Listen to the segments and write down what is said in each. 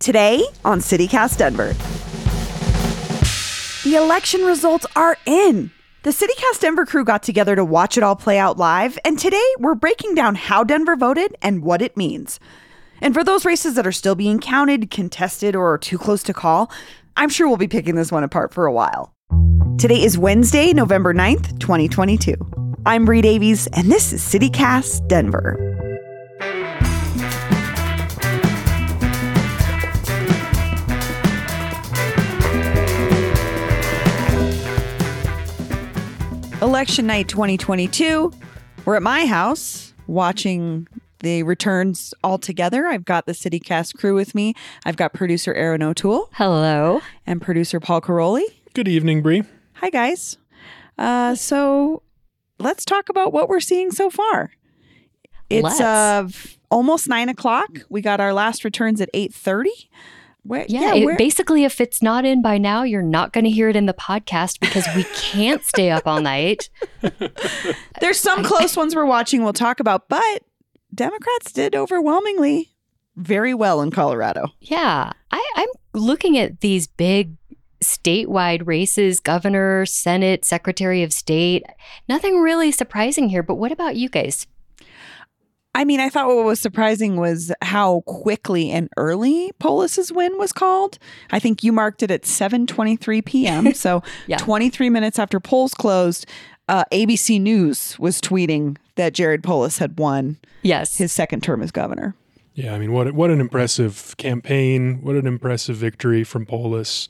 Today on CityCast Denver. The election results are in. The CityCast Denver crew got together to watch it all play out live, and today we're breaking down how Denver voted and what it means. And for those races that are still being counted, contested, or too close to call, I'm sure we'll be picking this one apart for a while. Today is Wednesday, November 9th, 2022. I'm Bree Davies, and this is CityCast Denver. Election night 2022. We're at my house watching the returns all together. I've got the CityCast crew with me. I've got producer Aaron O'Toole Hello. and producer Paul Karolyi. Good evening, Bree. Hi, guys. Uh, so let's talk about what we're seeing so far. It's uh, almost nine o'clock. We got our last returns at eight thirty. Where, Yeah, it- where- basically, if it's not in by now, you're not going to hear it in the podcast because we can't stay up all night. there's some close ones we're watching. We'll talk about, but Democrats did overwhelmingly very well in Colorado. Yeah, I, I'm looking at these big statewide races governor, Senate, Secretary of State. Nothing really surprising here, but what about you guys? I mean, I thought what was surprising was how quickly and early Polis's win was called. I think you marked it at 7:23 p.m. So Yeah. 23 minutes after polls closed, uh, ABC News was tweeting that Jared Polis had won Yes. his second term as governor. Yeah, I mean, what what an impressive campaign! What an impressive victory from Polis,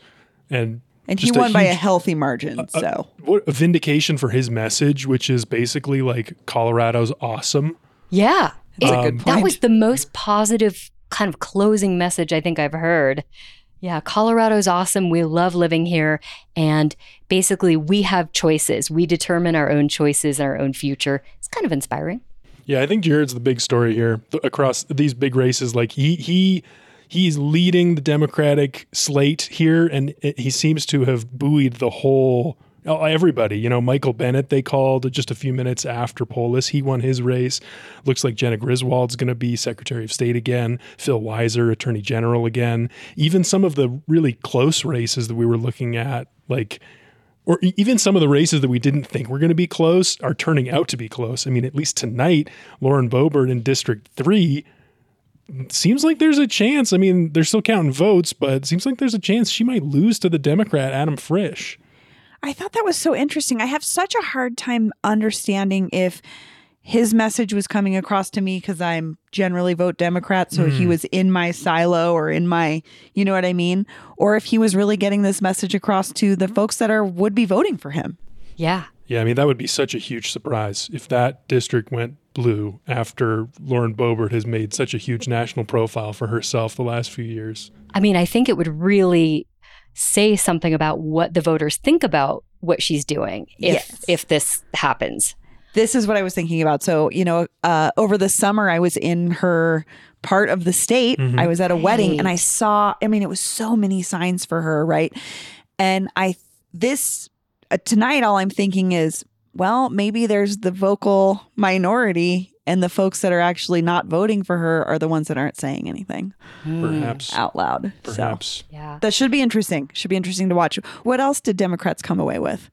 and And he just won by a healthy margin. so what a vindication for his message, which is basically like Colorado's awesome. Yeah. It- That was the most positive kind of closing message I think I've heard. Yeah, Colorado's awesome. We love living here. And basically, we have choices. We determine our own choices and our own future. It's kind of inspiring. Yeah, I think Jared's the big story here th- across these big races. Like he he he's leading the Democratic slate here, and it, he seems to have buoyed the whole oh, everybody. You know, Michael Bennet they called just a few minutes after Polis. He won his race. Looks like Jena Griswold's going to be Secretary of State again. Phil Weiser, Attorney General again. Even some of the really close races that we were looking at, like or even some of the races that we didn't think were going to be close are turning out to be close. I mean, at least tonight, Lauren Boebert in District 3 seems like there's a chance. I mean, they're still counting votes, but seems like there's a chance she might lose to the Democrat Adam Frisch. I thought that was so interesting. I have such a hard time understanding if his message was coming across to me because I'm generally vote Democrat, so he hmm. was in my silo or in my, you know what I mean, or if he was really getting this message across to the folks that are would be voting for him. Yeah. Yeah, I mean, that would be such a huge surprise if that district went blue after Lauren Boebert has made such a huge national profile for herself the last few years. I mean, I think it would really say something about what the voters think about what she's doing if Yes. if this happens. This is what I was thinking about. So, you know, uh, over the summer, I was in her part of the state. I was at a wedding and I saw, I mean, it was so many signs for her, right? And I, this, uh, tonight, all I'm thinking is, well, maybe there's the vocal minority and the folks that are actually not voting for her are the ones that aren't saying anything hmm. Perhaps. out loud. So Yeah. that should be interesting. Should be interesting to watch. What else did Democrats come away with?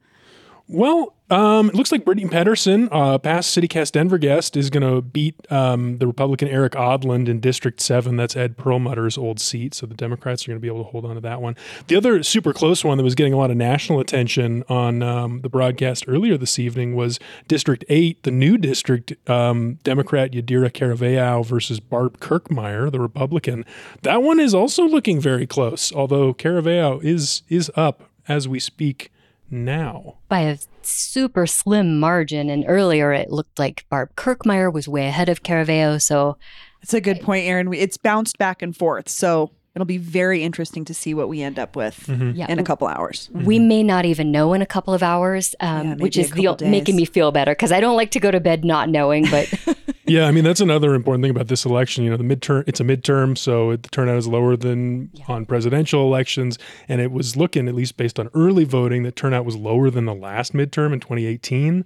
Well, um, it looks like Brittany Pettersen, uh, past CityCast Denver guest, is going to beat um, the Republican Erik Aadland in District 7. That's Ed Perlmutter's old seat. So the Democrats are going to be able to hold on to that one. The other super close one that was getting a lot of national attention on um, the broadcast earlier this evening was District 8, the new district, um, Democrat Yadira Caraveo versus Barb Kirkmeyer, the Republican. That one is also looking very close, although Caraveo is is up as we speak now. By a super slim margin. And earlier it looked like Barb Kirkmeyer was way ahead of Caraveo. So It's a good point, Aaron. It's bounced back and forth. So it'll be very interesting to see what we end up with yeah. in a couple hours. We may not even know in a couple of hours, um, Yeah, which is the, making me feel better because I don't like to go to bed not knowing. But Yeah, I mean that's another important thing about this election. You know, the midterm it's a midterm, so the turnout is lower than on presidential elections, and it was looking, at least based on early voting, that turnout was lower than the last midterm in 2018.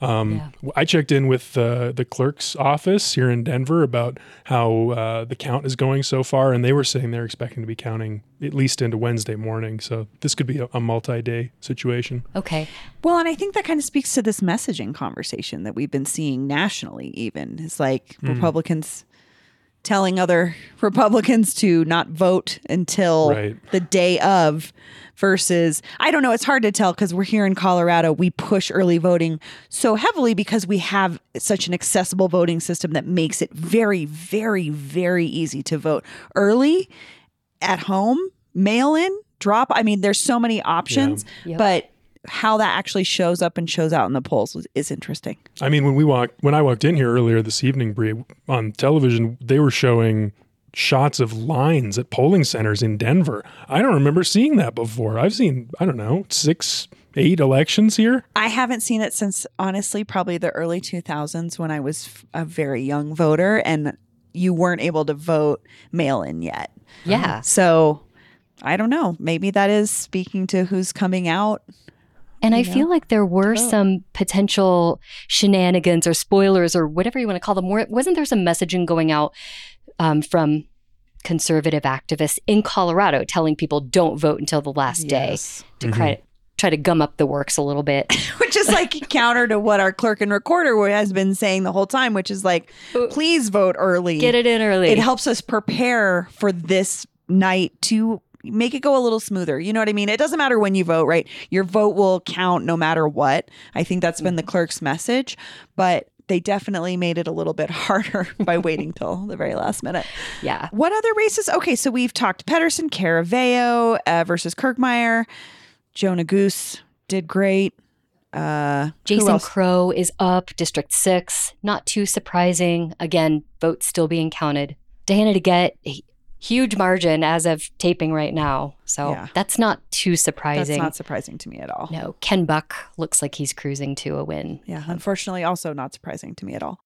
Um, Yeah. I checked in with uh, the clerk's office here in Denver about how uh, the count is going so far, and they were saying they're expecting to be counting at least into Wednesday morning. So this could be a, a multi-day situation. Okay. Well, and I think that kind of speaks to this messaging conversation that we've been seeing nationally, even. It's like Republicans telling other Republicans to not vote until Right. the day of versus, I don't know, it's hard to tell because we're here in Colorado. We push early voting so heavily because we have such an accessible voting system that makes it very, very, very easy to vote early at home, mail in, drop. I mean, there's so many options, Yep. but how that actually shows up and shows out in the polls is, is interesting. I mean, when we walked, when I walked in here earlier this evening, Bree, on television, they were showing shots of lines at polling centers in Denver. I don't remember seeing that before. I've seen, I don't know, six, eight elections here. I haven't seen it since honestly probably the early 2000s when I was a very young voter and you weren't able to vote mail in yet. Yeah. So I don't know. Maybe that is speaking to who's coming out. And I feel like there were Oh. some potential shenanigans or spoilers or whatever you want to call them. Wasn't there some messaging going out um, from conservative activists in Colorado telling people don't vote until the last day to try, try to gum up the works a little bit? Which is like counter to what our clerk and recorder has been saying the whole time, which is like, please vote early. Get it in early. It helps us prepare for this night to make it go a little smoother. You know what I mean? It doesn't matter when you vote, right? Your vote will count no matter what. I think that's been the clerk's message, but they definitely made it a little bit harder by waiting till the very last minute. yeah. What other races? Okay, so we've talked Pettersen, Caraveo uh, versus Kirkmeyer. Joe Neguse did great. Uh, Jason? Crow is up, District 6. Not too surprising. Again, votes still being counted. Diana a huge margin as of taping right now. So Yeah. that's not too surprising. That's not surprising to me at all. no, Ken Buck looks like he's cruising to a win. Yeah, unfortunately, also not surprising to me at all.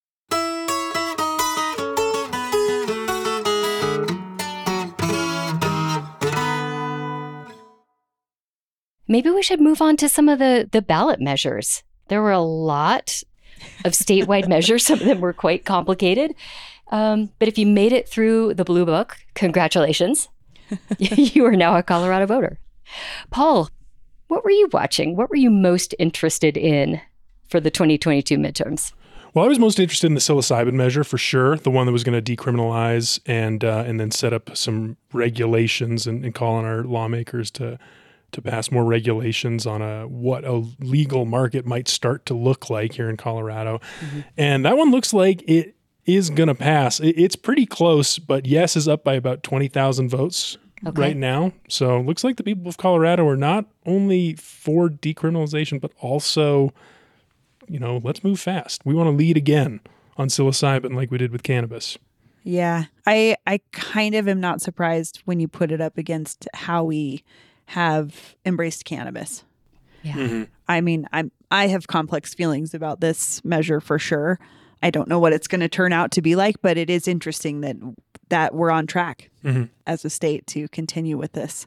Maybe we should move on to some of the, the ballot measures. There were a lot of statewide measures. Some of them were quite complicated. Um, but if you made it through the Blue Book, congratulations. you are now a Colorado voter. Paul, what were you watching? What were you most interested in for the 2022 midterms? Well, I was most interested in the psilocybin measure for sure, the one that was going to decriminalize and uh, and then set up some regulations and, and call on our lawmakers to to pass more regulations on a what a legal market might start to look like here in Colorado. And that one looks like it is going to pass. It's pretty close, but yes is up by about 20,000 votes Okay. right now. So it looks like the people of Colorado are not only for decriminalization, but also you know, let's move fast. We want to lead again on psilocybin like we did with cannabis. Yeah, I I kind of am not surprised when you put it up against how we have embraced cannabis. Yeah. Mm-hmm. I mean, I'm I have complex feelings about this measure for sure. I don't know what it's going to turn out to be like, but it is interesting that that we're on track Mhm. as a state to continue with this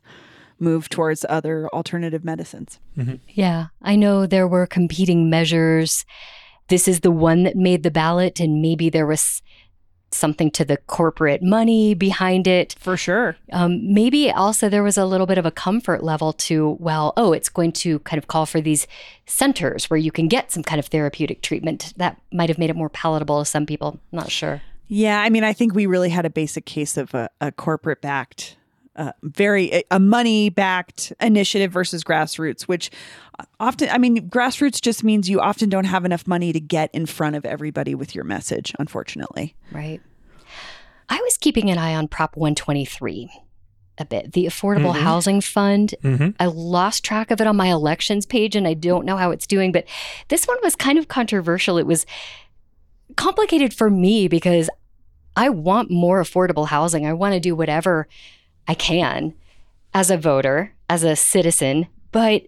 move towards other alternative medicines. Yeah, I know there were competing measures. This is the one that made the ballot, and maybe there was something to the corporate money behind it. For sure. Um, maybe also there was a little bit of a comfort level to, well, oh, it's going to kind of call for these centers where you can get some kind of therapeutic treatment. That might have made it more palatable to some people. I'm not sure. Yeah, I mean, I think we really had a basic case of a, a corporate backed, uh, very a money backed initiative versus grassroots, which often, I mean, grassroots just means you often don't have enough money to get in front of everybody with your message, unfortunately. Right. I was keeping an eye on Prop 123 a bit, the Affordable Mhm. Housing Fund. Mm-hmm. I lost track of it on my elections page and I don't know how it's doing, but this one was kind of controversial. It was complicated for me because I want more affordable housing. I want to do whatever I can as a voter, as a citizen, but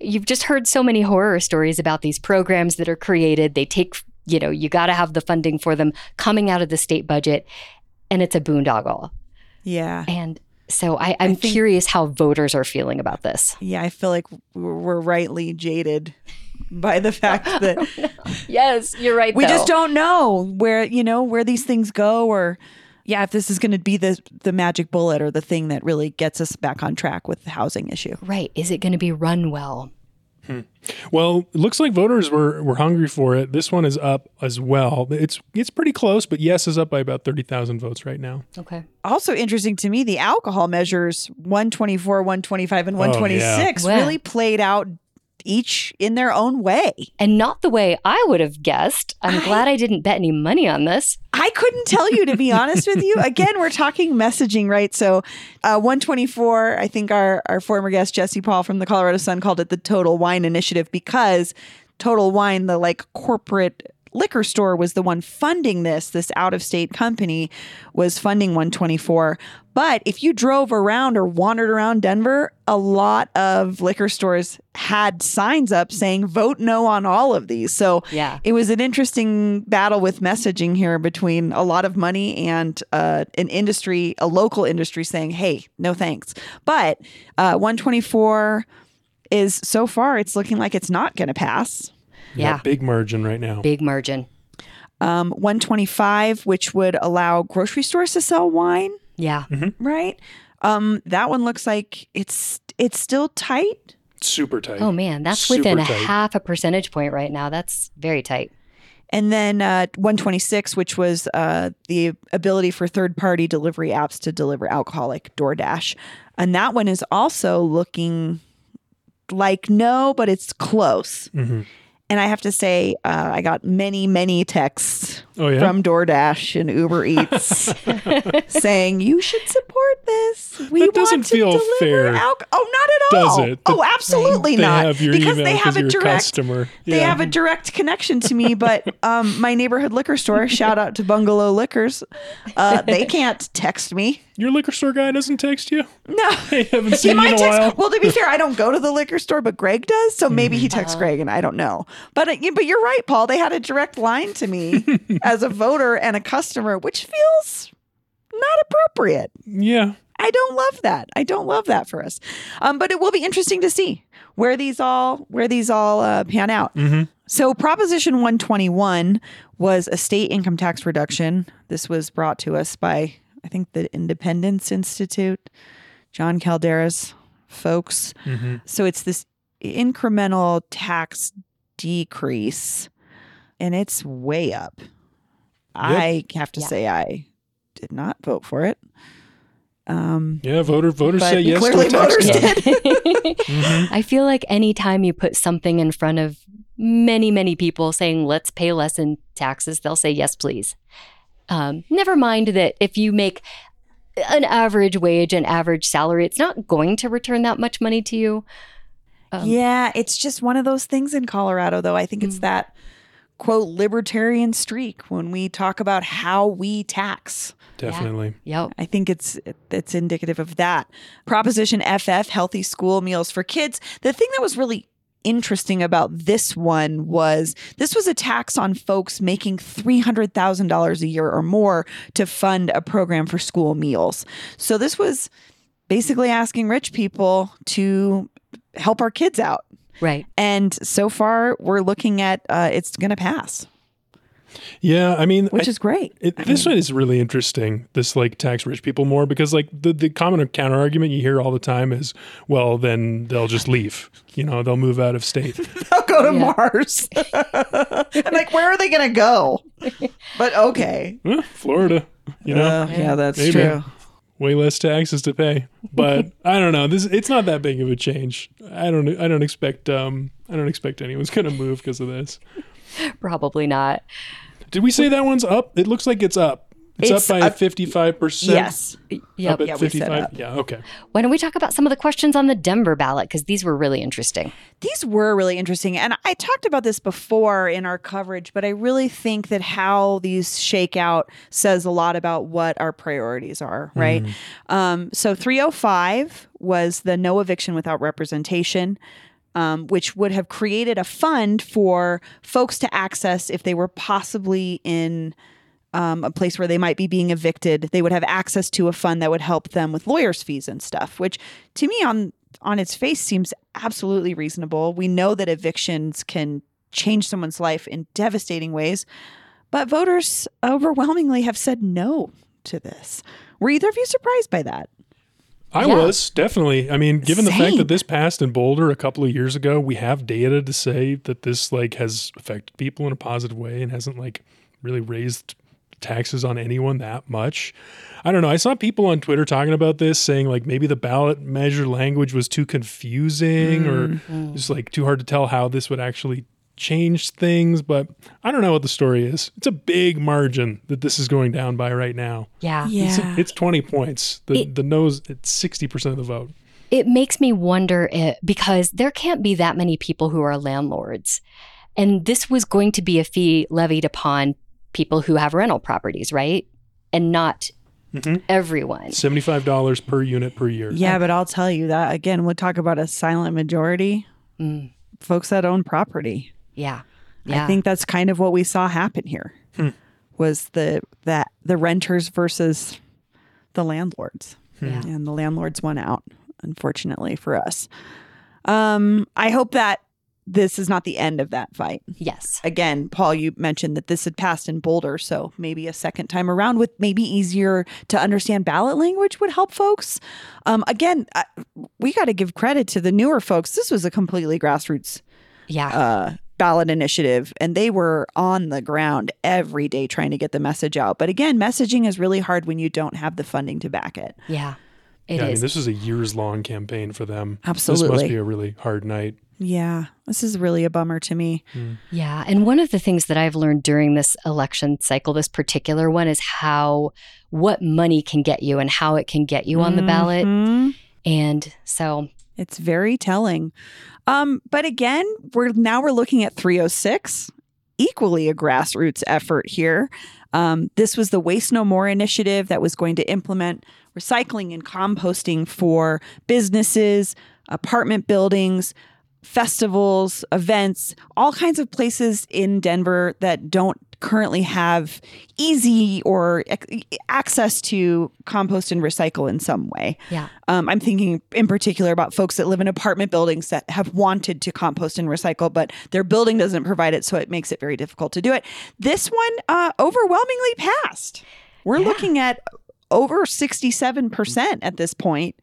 you've just heard so many horror stories about these programs that are created. They take, you know, you got to have the funding for them coming out of the state budget, and it's a boondoggle. Yeah. And so I, I'm think- curious how voters are feeling about this. Yeah, I feel like we're we're rightly jaded by the fact that Yes, you're right. we though. just don't know where you know where these things go or yeah if this is going to be the the magic bullet or the thing that really gets us back on track with the housing issue Right. Is it going to be run well? Hmm. Well, it looks like voters were were hungry for it. This one is up as well. It's it's pretty close, but yes is up by about thirty thousand votes right now. Okay. also interesting to me the alcohol measures 124 125 and Oh, yeah. 126 Wow. really played out each in their own way And not the way I would have guessed. I'm I- glad I didn't bet any money on this. I couldn't tell you to be honest with you. Again, we're talking messaging, right? So, uh, 124. I think our our former guest Jesse Paul from the Colorado Sun called it the Total Wine Initiative because Total Wine, the like corporate liquor store, was the one funding this. This out of state company was funding 124. But if you drove around or wandered around Denver, a lot of liquor stores had signs up saying "Vote no" on all of these. So Yeah. it was an interesting battle with messaging here between a lot of money and uh, an industry, a local industry saying, hey, no thanks. But uh, 124 is so far, it's looking like it's not going to pass. Yeah. big margin right now. Big margin. Um, 125, which would allow grocery stores to sell wine, Yeah. right? Um, that one looks like it's it's still tight. Super tight. Oh, man. That's Super within a half a percentage point right now. That's very tight. And then uh, 126, which was uh, the ability for third party delivery apps to deliver alcohol, like DoorDash. And that one is also looking like no, but it's close. Mhm. And I have to say, uh, I got many, many texts Oh yeah. from DoorDash and Uber Eats saying you should support this. We That doesn't want to feel deliver fair. alcohol. Oh, not at Does all. it? Oh, absolutely they not. because they have a direct customer. they have a direct connection to me, but um, my neighborhood liquor store, shout out to Bungalow Liquors, uh, they can't text me. Your liquor store guy doesn't text you. No. I haven't He seen you in a text. while. Well, to be fair, I don't go to the liquor store, but Greg does. So maybe he texts Uh-huh. Greg, and I don't know. But uh, but you're right, Paul. They had a direct line to me as a voter and a customer, which feels not appropriate. Yeah. I don't love that. I don't love that for us. Um, but it will be interesting to see where these all where these all uh, pan out. Mhm. So Proposition 121 was a state income tax reduction. This was brought to us by I think the Independence Institute, Jon Caldara's folks. hmm So it's this incremental tax decrease, and it's way up. I have to Yeah. say I did not vote for it. Um, Yeah. Voter voters say yes clearly a voters cut. did. Mhm. I feel like anytime you put something in front of many, many people saying, let's pay less in taxes, they'll say, yes, please. Um, never mind that if you make an average wage, an average salary, it's not going to return that much money to you. Um, yeah, it's just one of those things in Colorado, though. I think it's Mm. that quote libertarian streak when we talk about how we tax. Definitely. Yep. I think it's it's indicative of that. Proposition FF, healthy school meals for kids. The thing that was really interesting about this one was this was a tax on folks making $300,000 a year or more to fund a program for school meals. So this was basically asking rich people to help our kids out. Right. And so far, we're looking at uh, it's going to pass, Yeah. I mean, which I- is great. It, this mean- one is really interesting. This like tax rich people more because like the the common counter argument you hear all the time is, well, then they'll just leave. You know, they'll move out of state. they'll go to Yeah. Mars. I'm like, where are they going to go? But okay. Eh, Florida. You know, Uh, yeah, that's Maybe. true. Way less taxes to pay. But I don't know. This it's not that big of a change. I don't I don't expect um I don't expect anyone's gonna move because of this. Probably not. Did we say that one's up? It looks like it's up. It's, It's up by up- fifty five percent. Yes. Yep. Up at Yeah, we said 55. up. Yeah, okay. Why don't we talk about some of the questions on the Denver ballot? Because these were really interesting. These were really interesting. And I talked about this before in our coverage, but I really think that how these shake out says a lot about what our priorities are, right? Um, so 305 was the no eviction without representation. Um, which would have created a fund for folks to access if they were possibly in um, a place where they might be being evicted, they would have access to a fund that would help them with lawyers' fees and stuff. Which, to me, on on its face seems absolutely reasonable. We know that evictions can change someone's life in devastating ways, but voters overwhelmingly have said no to this. Were either of you surprised by that? I Yeah. was definitely. I mean, given the fact that this passed in Boulder a couple of years ago, we have data to say that this like has affected people in a positive way and hasn't like really raised taxes on anyone that much. I don't know. I saw people on Twitter talking about this, saying like maybe the ballot measure language was too confusing or mm-hmm. just like too hard to tell how this would actually change things. But I don't know what the story is. It's a big margin that this is going down by right now. Yeah. It's, it's 20 points. The It- the nose at 60% of the vote. It makes me wonder it, because there can't be that many people who are landlords. And this was going to be a fee levied upon people who have rental properties, right? And not Mhm. everyone. $75 per unit per year. Yeah, but I'll tell you that again, we'll talk about a silent majority. Mm, Folks that own property. yeah. Yeah. I think that's kind of what we saw happen here. Was the that the renters versus the landlords. Yeah. And the landlords won out, unfortunately for us. Um, I hope that this is not the end of that fight. yes. Again, Paul, you mentioned that this had passed in Boulder, so maybe a second time around with maybe easier to understand ballot language would help folks. Um, again, I, we got to give credit to the newer folks. This was a completely grassroots Yeah. uh, ballot initiative, and they were on the ground every day trying to get the message out. But again, messaging is really hard when you don't have the funding to back it. yeah. It is. yeah, I mean, this is a years long campaign for them. Absolutely. This must be a really hard night. Yeah, this is really a bummer to me. Yeah. And one of the things that I've learned during this election cycle, this particular one, is how what money can get you and how it can get you on the ballot. Mhm. And so, It's very telling. Um, but again, we're now we're looking at 306, equally a grassroots effort here. Um, this was the Waste No More initiative that was going to implement recycling and composting for businesses, apartment buildings, festivals, events, all kinds of places in Denver that don't currently have easy or access to compost and recycle in some way. yeah. Um, I'm thinking in particular about folks that live in apartment buildings that have wanted to compost and recycle, but their building doesn't provide it, so it makes it very difficult to do it. This one uh, overwhelmingly passed. We're Yeah. looking at over 67% at this point.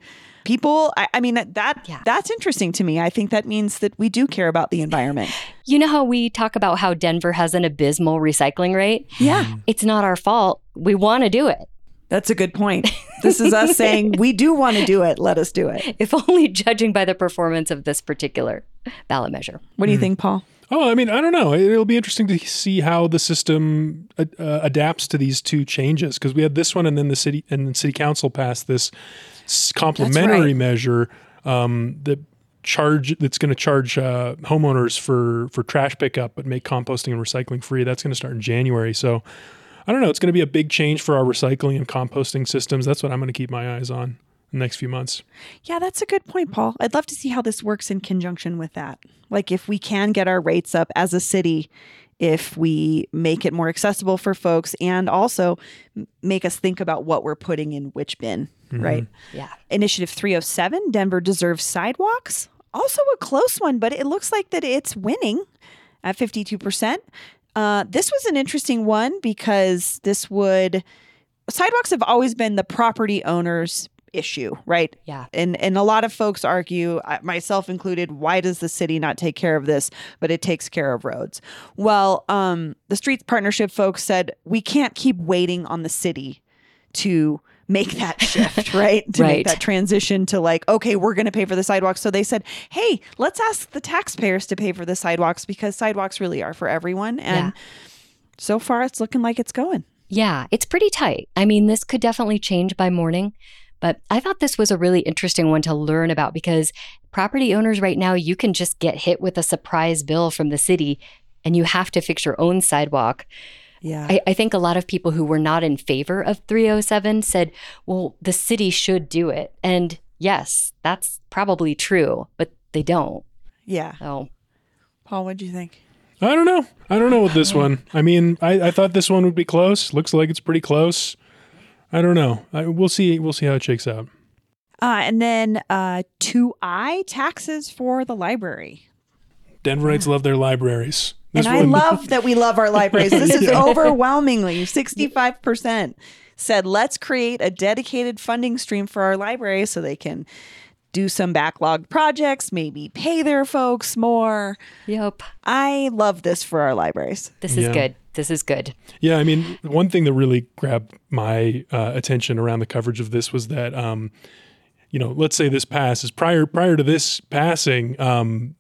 People, I, I mean, that, that Yeah. that's interesting to me. I think that means that we do care about the environment. You know how we talk about how Denver has an abysmal recycling rate? Yeah, It's not our fault. We want to do it. that's a good point. This is us saying we do want to do it. Let us do it. If only judging by the performance of this particular ballot measure. What do you think, Paul? Oh, I mean, I don't know. It'll be interesting to see how the system uh, uh, adapts to these two changes because we had this one, and then the city and the city council passed this s- complementary right. measure, um, that charge that's going to charge uh, homeowners for for trash pickup, but make composting and recycling free. That's going to start in January. So I don't know. It's going to be a big change for our recycling and composting systems. That's what I'm going to keep my eyes on the next few months. Yeah, that's a good point, Paul. I'd love to see how this works in conjunction with that. Like, if we can get our rates up as a city, if we make it more accessible for folks, and also make us think about what we're putting in which bin, right? Yeah. Initiative 307, Denver deserves sidewalks. Also a close one, but it looks like that it's winning at 52%. Uh, this was an interesting one because this would sidewalks have always been the property owner's issue, right? Yeah. And and a lot of folks argue, myself included, why does the city not take care of this, but it takes care of roads? Well, um, the streets partnership folks said we can't keep waiting on the city to make that shift, right? To Right. make that transition to like, okay, we're going to pay for the sidewalks. So they said, hey, let's ask the taxpayers to pay for the sidewalks because sidewalks really are for everyone. And so far, it's looking like it's going. Yeah, it's pretty tight. I mean, this could definitely change by morning, but I thought this was a really interesting one to learn about because property owners right now, you can just get hit with a surprise bill from the city and you have to fix your own sidewalk. Yeah. I, I think a lot of people who were not in favor of 307 said, well, the city should do it. And yes, that's probably true, but they don't. yeah. So, Paul, what do you think? I don't know. I don't know with this one. I mean, I, I thought this one would be close. Looks like it's pretty close. I don't know. I, we'll see. We'll see how it shakes out. Uh, and then uh, 2I taxes for the library. Denverites love their libraries. This and I love that we love our libraries. This is overwhelmingly 65% said, let's create a dedicated funding stream for our libraries so they can do some backlog projects, maybe pay their folks more. Yep. I love this for our libraries. This Yeah. is good. This is good. Yeah, I mean, one thing that really grabbed my uh, attention around the coverage of this was that, um, you know, let's say this passes prior prior to this passing, um,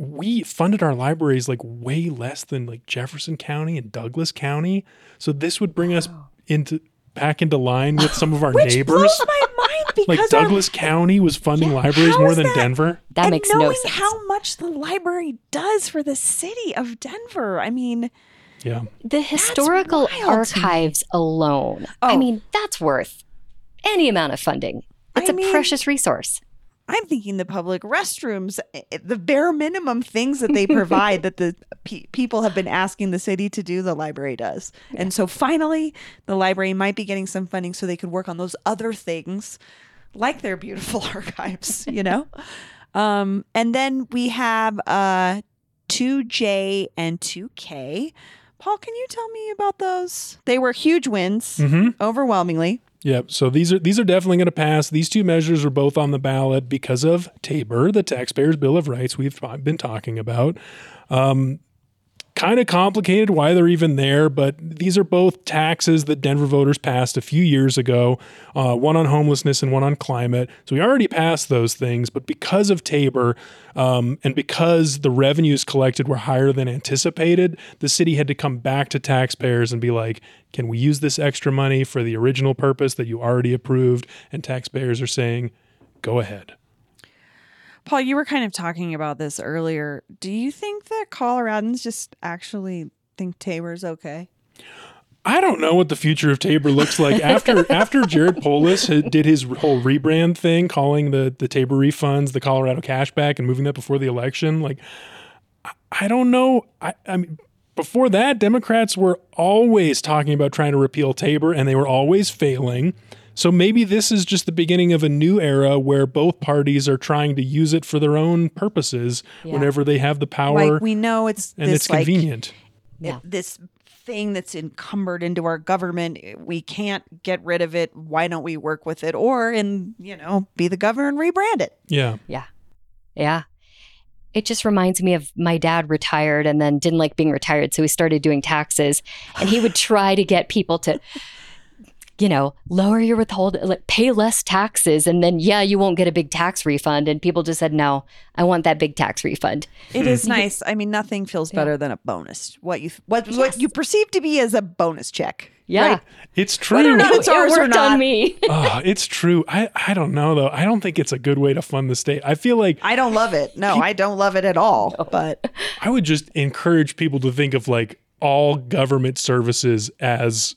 we funded our libraries like way less than like Jefferson County and Douglas County. So this would bring us into back into line with some of our Which neighbors. blows my mind because Like our- Douglas County was funding libraries more than that? Denver. That and makes knowing no sense. how much the library does for the city of Denver. I mean, Yeah. the historical wild to me. archives alone. I Oh. mean, that's worth any amount of funding. It's I a mean- precious resource. I'm thinking the public restrooms, eh, the bare minimum things that they provide that the pe- people have been asking the city to do, the library does. And so finally, the library might be getting some funding so they could work on those other things like their beautiful archives, you know? um, and then we have uh, 2J and 2K. Paul, can you tell me about those? They were huge wins, Mm-hmm. overwhelmingly. Yep. So these are these are definitely going to pass. These two measures are both on the ballot because of Tabor, the Taxpayers Bill of Rights we've been talking about. Um, kind of complicated why they're even there, but these are both taxes that Denver voters passed a few years ago. Uh, one on homelessness and one on climate. So we already passed those things, but because of Tabor um, and because the revenues collected were higher than anticipated, the city had to come back to taxpayers and be like, "Can we use this extra money for the original purpose that you already approved?" And taxpayers are saying, "Go ahead." Paul, you were kind of talking about this earlier. Do you think that Coloradans just actually think Tabor's okay? I don't know what the future of Tabor looks like after after Jared Polis did his whole rebrand thing, calling the the Tabor refunds the Colorado cashback and moving that before the election. Like, I- I don't know. I, I mean, before that, Democrats were always talking about trying to repeal Tabor, and they were always failing. So maybe this is just the beginning of a new era where both parties are trying to use it for their own purposes Yeah. whenever they have the power Like we know it's and this it's like convenient. Yeah. this thing that's encumbered into our government we can't get rid of it why don't we work with it or and you know be the governor and rebrand it Yeah. Yeah. Yeah. It just reminds me of my dad retired and then didn't like being retired. So he started doing taxes and he would try to get people to, you know, lower your withhold, like pay less taxes. And then, yeah, you won't get a big tax refund. And people just said, no, I want that big tax refund. It is hmm. nice i mean nothing feels better than a bonus what you what, what you perceive to be as a bonus check Yeah. right? It's true. Whether or not No, it's ours it or worked not. on me. oh, it's true. I, I don't know though. I don't think it's a good way to fund the state. I feel like i don't love it no i don't love it at all but I would just encourage people to think of like all government services as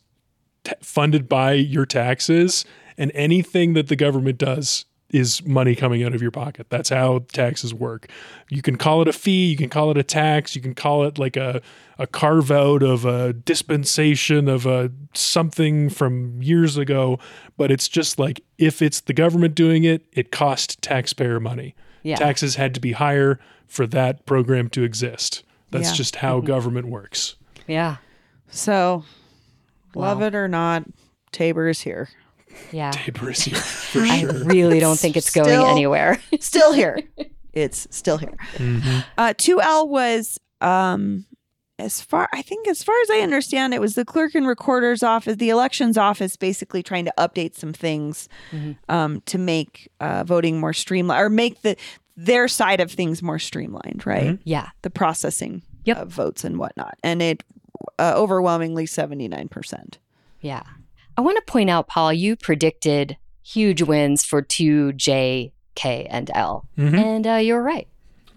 t- funded by your taxes, and anything that the government does is money coming out of your pocket. That's how taxes work. You can call it a fee, you can call it a tax, you can call it like a a carve out of a dispensation of a something from years ago, but it's just like if it's the government doing it, it costs taxpayer money. Yeah. Taxes had to be higher for that program to exist. That's Yeah. just how mm-hmm. government works. Yeah. so love it or not tabor is here Yeah. Tabor is here for I sure. really don't think it's going Still- anywhere. still here it's still here Mhm. Uh, 2L was um as far I think as far as I understand it was the clerk and recorder's office, the elections office basically trying to update some things Mhm. um to make uh voting more streamlined or make the their side of things more streamlined, right? yeah. The processing Yep. of votes and whatnot. And it uh, overwhelmingly 79%. Yeah. I want to point out, Paul, you predicted huge wins for 2J, K, and L. Mhm. And uh, you're right.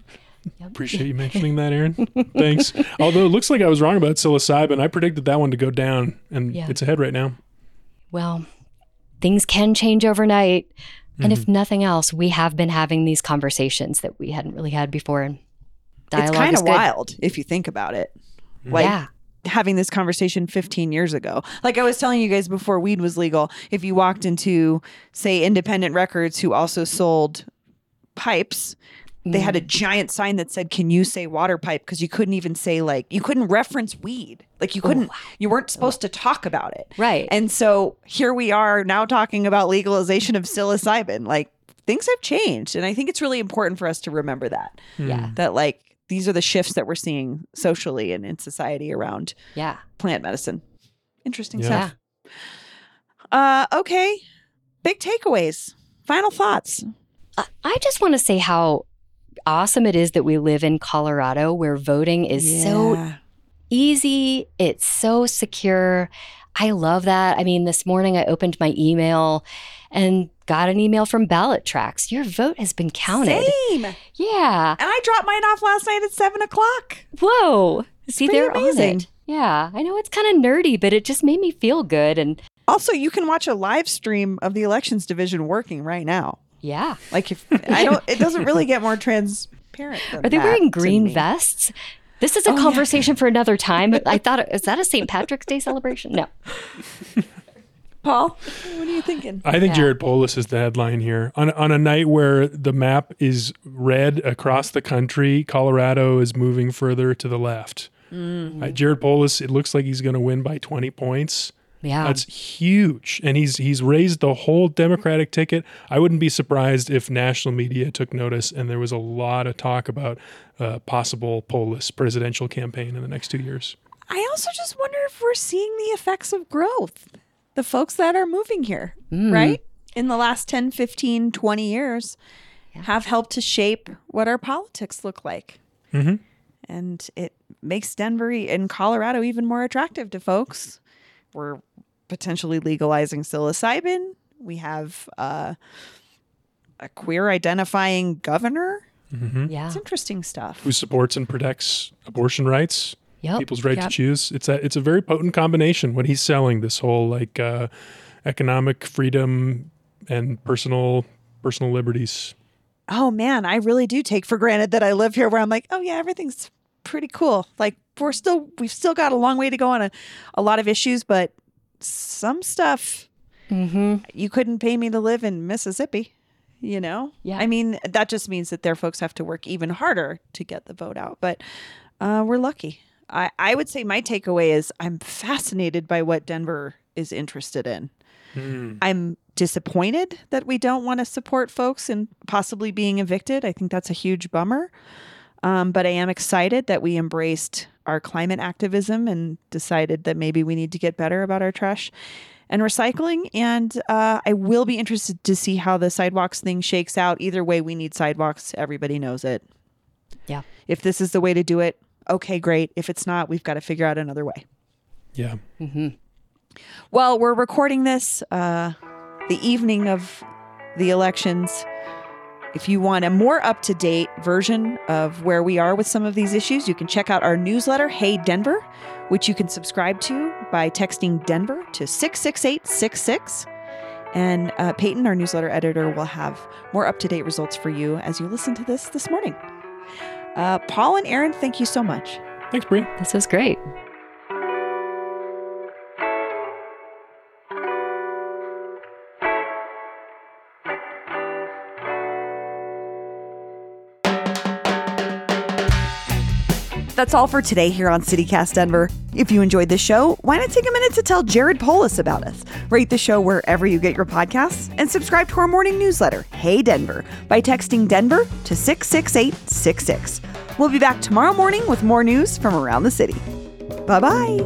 Appreciate you mentioning that, Aaron. Thanks. Although it looks like I was wrong about psilocybin. I predicted that one to go down, and Yeah. it's ahead right now. Well, things can change overnight. And Mm-hmm. if nothing else, we have been having these conversations that we hadn't really had before. And dialogue it's kind of wild if you think about it. Like yeah. Having this conversation 15 years ago. Like I was telling you guys before weed was legal, if you walked into, say, independent records who also sold pipes, they had a mm. giant sign that said, Can you say water pipe? Because you couldn't even say, like, you couldn't reference weed. Like, you couldn't, you weren't supposed to talk about it. Right. And so here we are now talking about legalization of psilocybin. Like, things have changed. And I think it's really important for us to remember that. Yeah. That, like, these are the shifts that we're seeing socially and in society around Yeah. plant medicine. Interesting Yeah. stuff. Uh, okay. Big takeaways. Final thoughts. I- I just want to say how awesome it is that we live in Colorado where voting is so easy, it's so secure. I love that. I mean, this morning I opened my email and got an email from BallotTrax. Your vote has been counted. Same. Yeah. And I dropped mine off last night at seven o'clock. Whoa. See, they're amazing. on it. Yeah. I know it's kind of nerdy, but it just made me feel good. And Also, you can watch a live stream of the elections division working right now. yeah. Like if I don't, it doesn't really get more transparent. than Are they wearing green vests? This is a Oh, yeah. conversation for another time. I thought, is that a St. Patrick's Day celebration? No. Paul, what are you thinking? I think Yeah. Jared Polis is the headline here. On, on a night where the map is red across the country, Colorado is moving further to the left. Uh, Jared Polis, it looks like he's going to win by 20 points. Yeah. That's huge, and he's he's raised the whole Democratic ticket. I wouldn't be surprised if national media took notice, and there was a lot of talk about uh, possible Polis presidential campaign in the next two years. I also just wonder if we're seeing the effects of growth. The folks that are moving here, right? In the last 10, 15, 20 years have helped to shape what our politics look like. Mhm. And it makes Denver and Colorado even more attractive to folks. We're potentially legalizing psilocybin. We have uh, a queer identifying governor. yeah. It's interesting stuff. Who supports and protects abortion rights? Yep. people's right Yep. to choose. It's a it's a very potent combination. What he's selling, this whole like uh, economic freedom and personal personal liberties. oh man, I really do take for granted that I live here where I'm like, oh yeah, everything's pretty cool. Like we're still we've still got a long way to go on a, a lot of issues, but some stuff Mm-hmm. you couldn't pay me to live in Mississippi. You know? Yeah. I mean, that just means that their folks have to work even harder to get the vote out. But uh, we're lucky. I, I would say my takeaway is I'm fascinated by what Denver is interested in. I'm disappointed that we don't want to support folks in possibly being evicted. I think that's a huge bummer. Um, but I am excited that we embraced our climate activism and decided that maybe we need to get better about our trash and recycling. And uh, I will be interested to see how the sidewalks thing shakes out. Either way, we need sidewalks. Everybody knows it. Yeah. If this is the way to do it, okay, great. If it's not, we've got to figure out another way. Yeah. Well, we're recording this uh, the evening of the elections. If you want a more up to date version of where we are with some of these issues, you can check out our newsletter, Hey Denver, which you can subscribe to by texting Denver to 66866. And uh, Peyton, our newsletter editor, will have more up to date results for you as you listen to this this morning. Uh, Paul and Aaron, thank you so much. Thanks, Bree. This was great. That's all for today here on CityCast Denver. If you enjoyed the show, why not take a minute to tell Jared Polis about us? Rate the show wherever you get your podcasts and subscribe to our morning newsletter, Hey Denver, by texting Denver to 66866. We'll be back tomorrow morning with more news from around the city. Bye bye.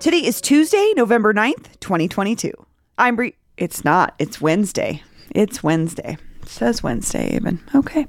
Today is Tuesday, November 9th, 2022. I'm Bree. It's not. It's Wednesday. It's Wednesday. It says Wednesday even. Okay.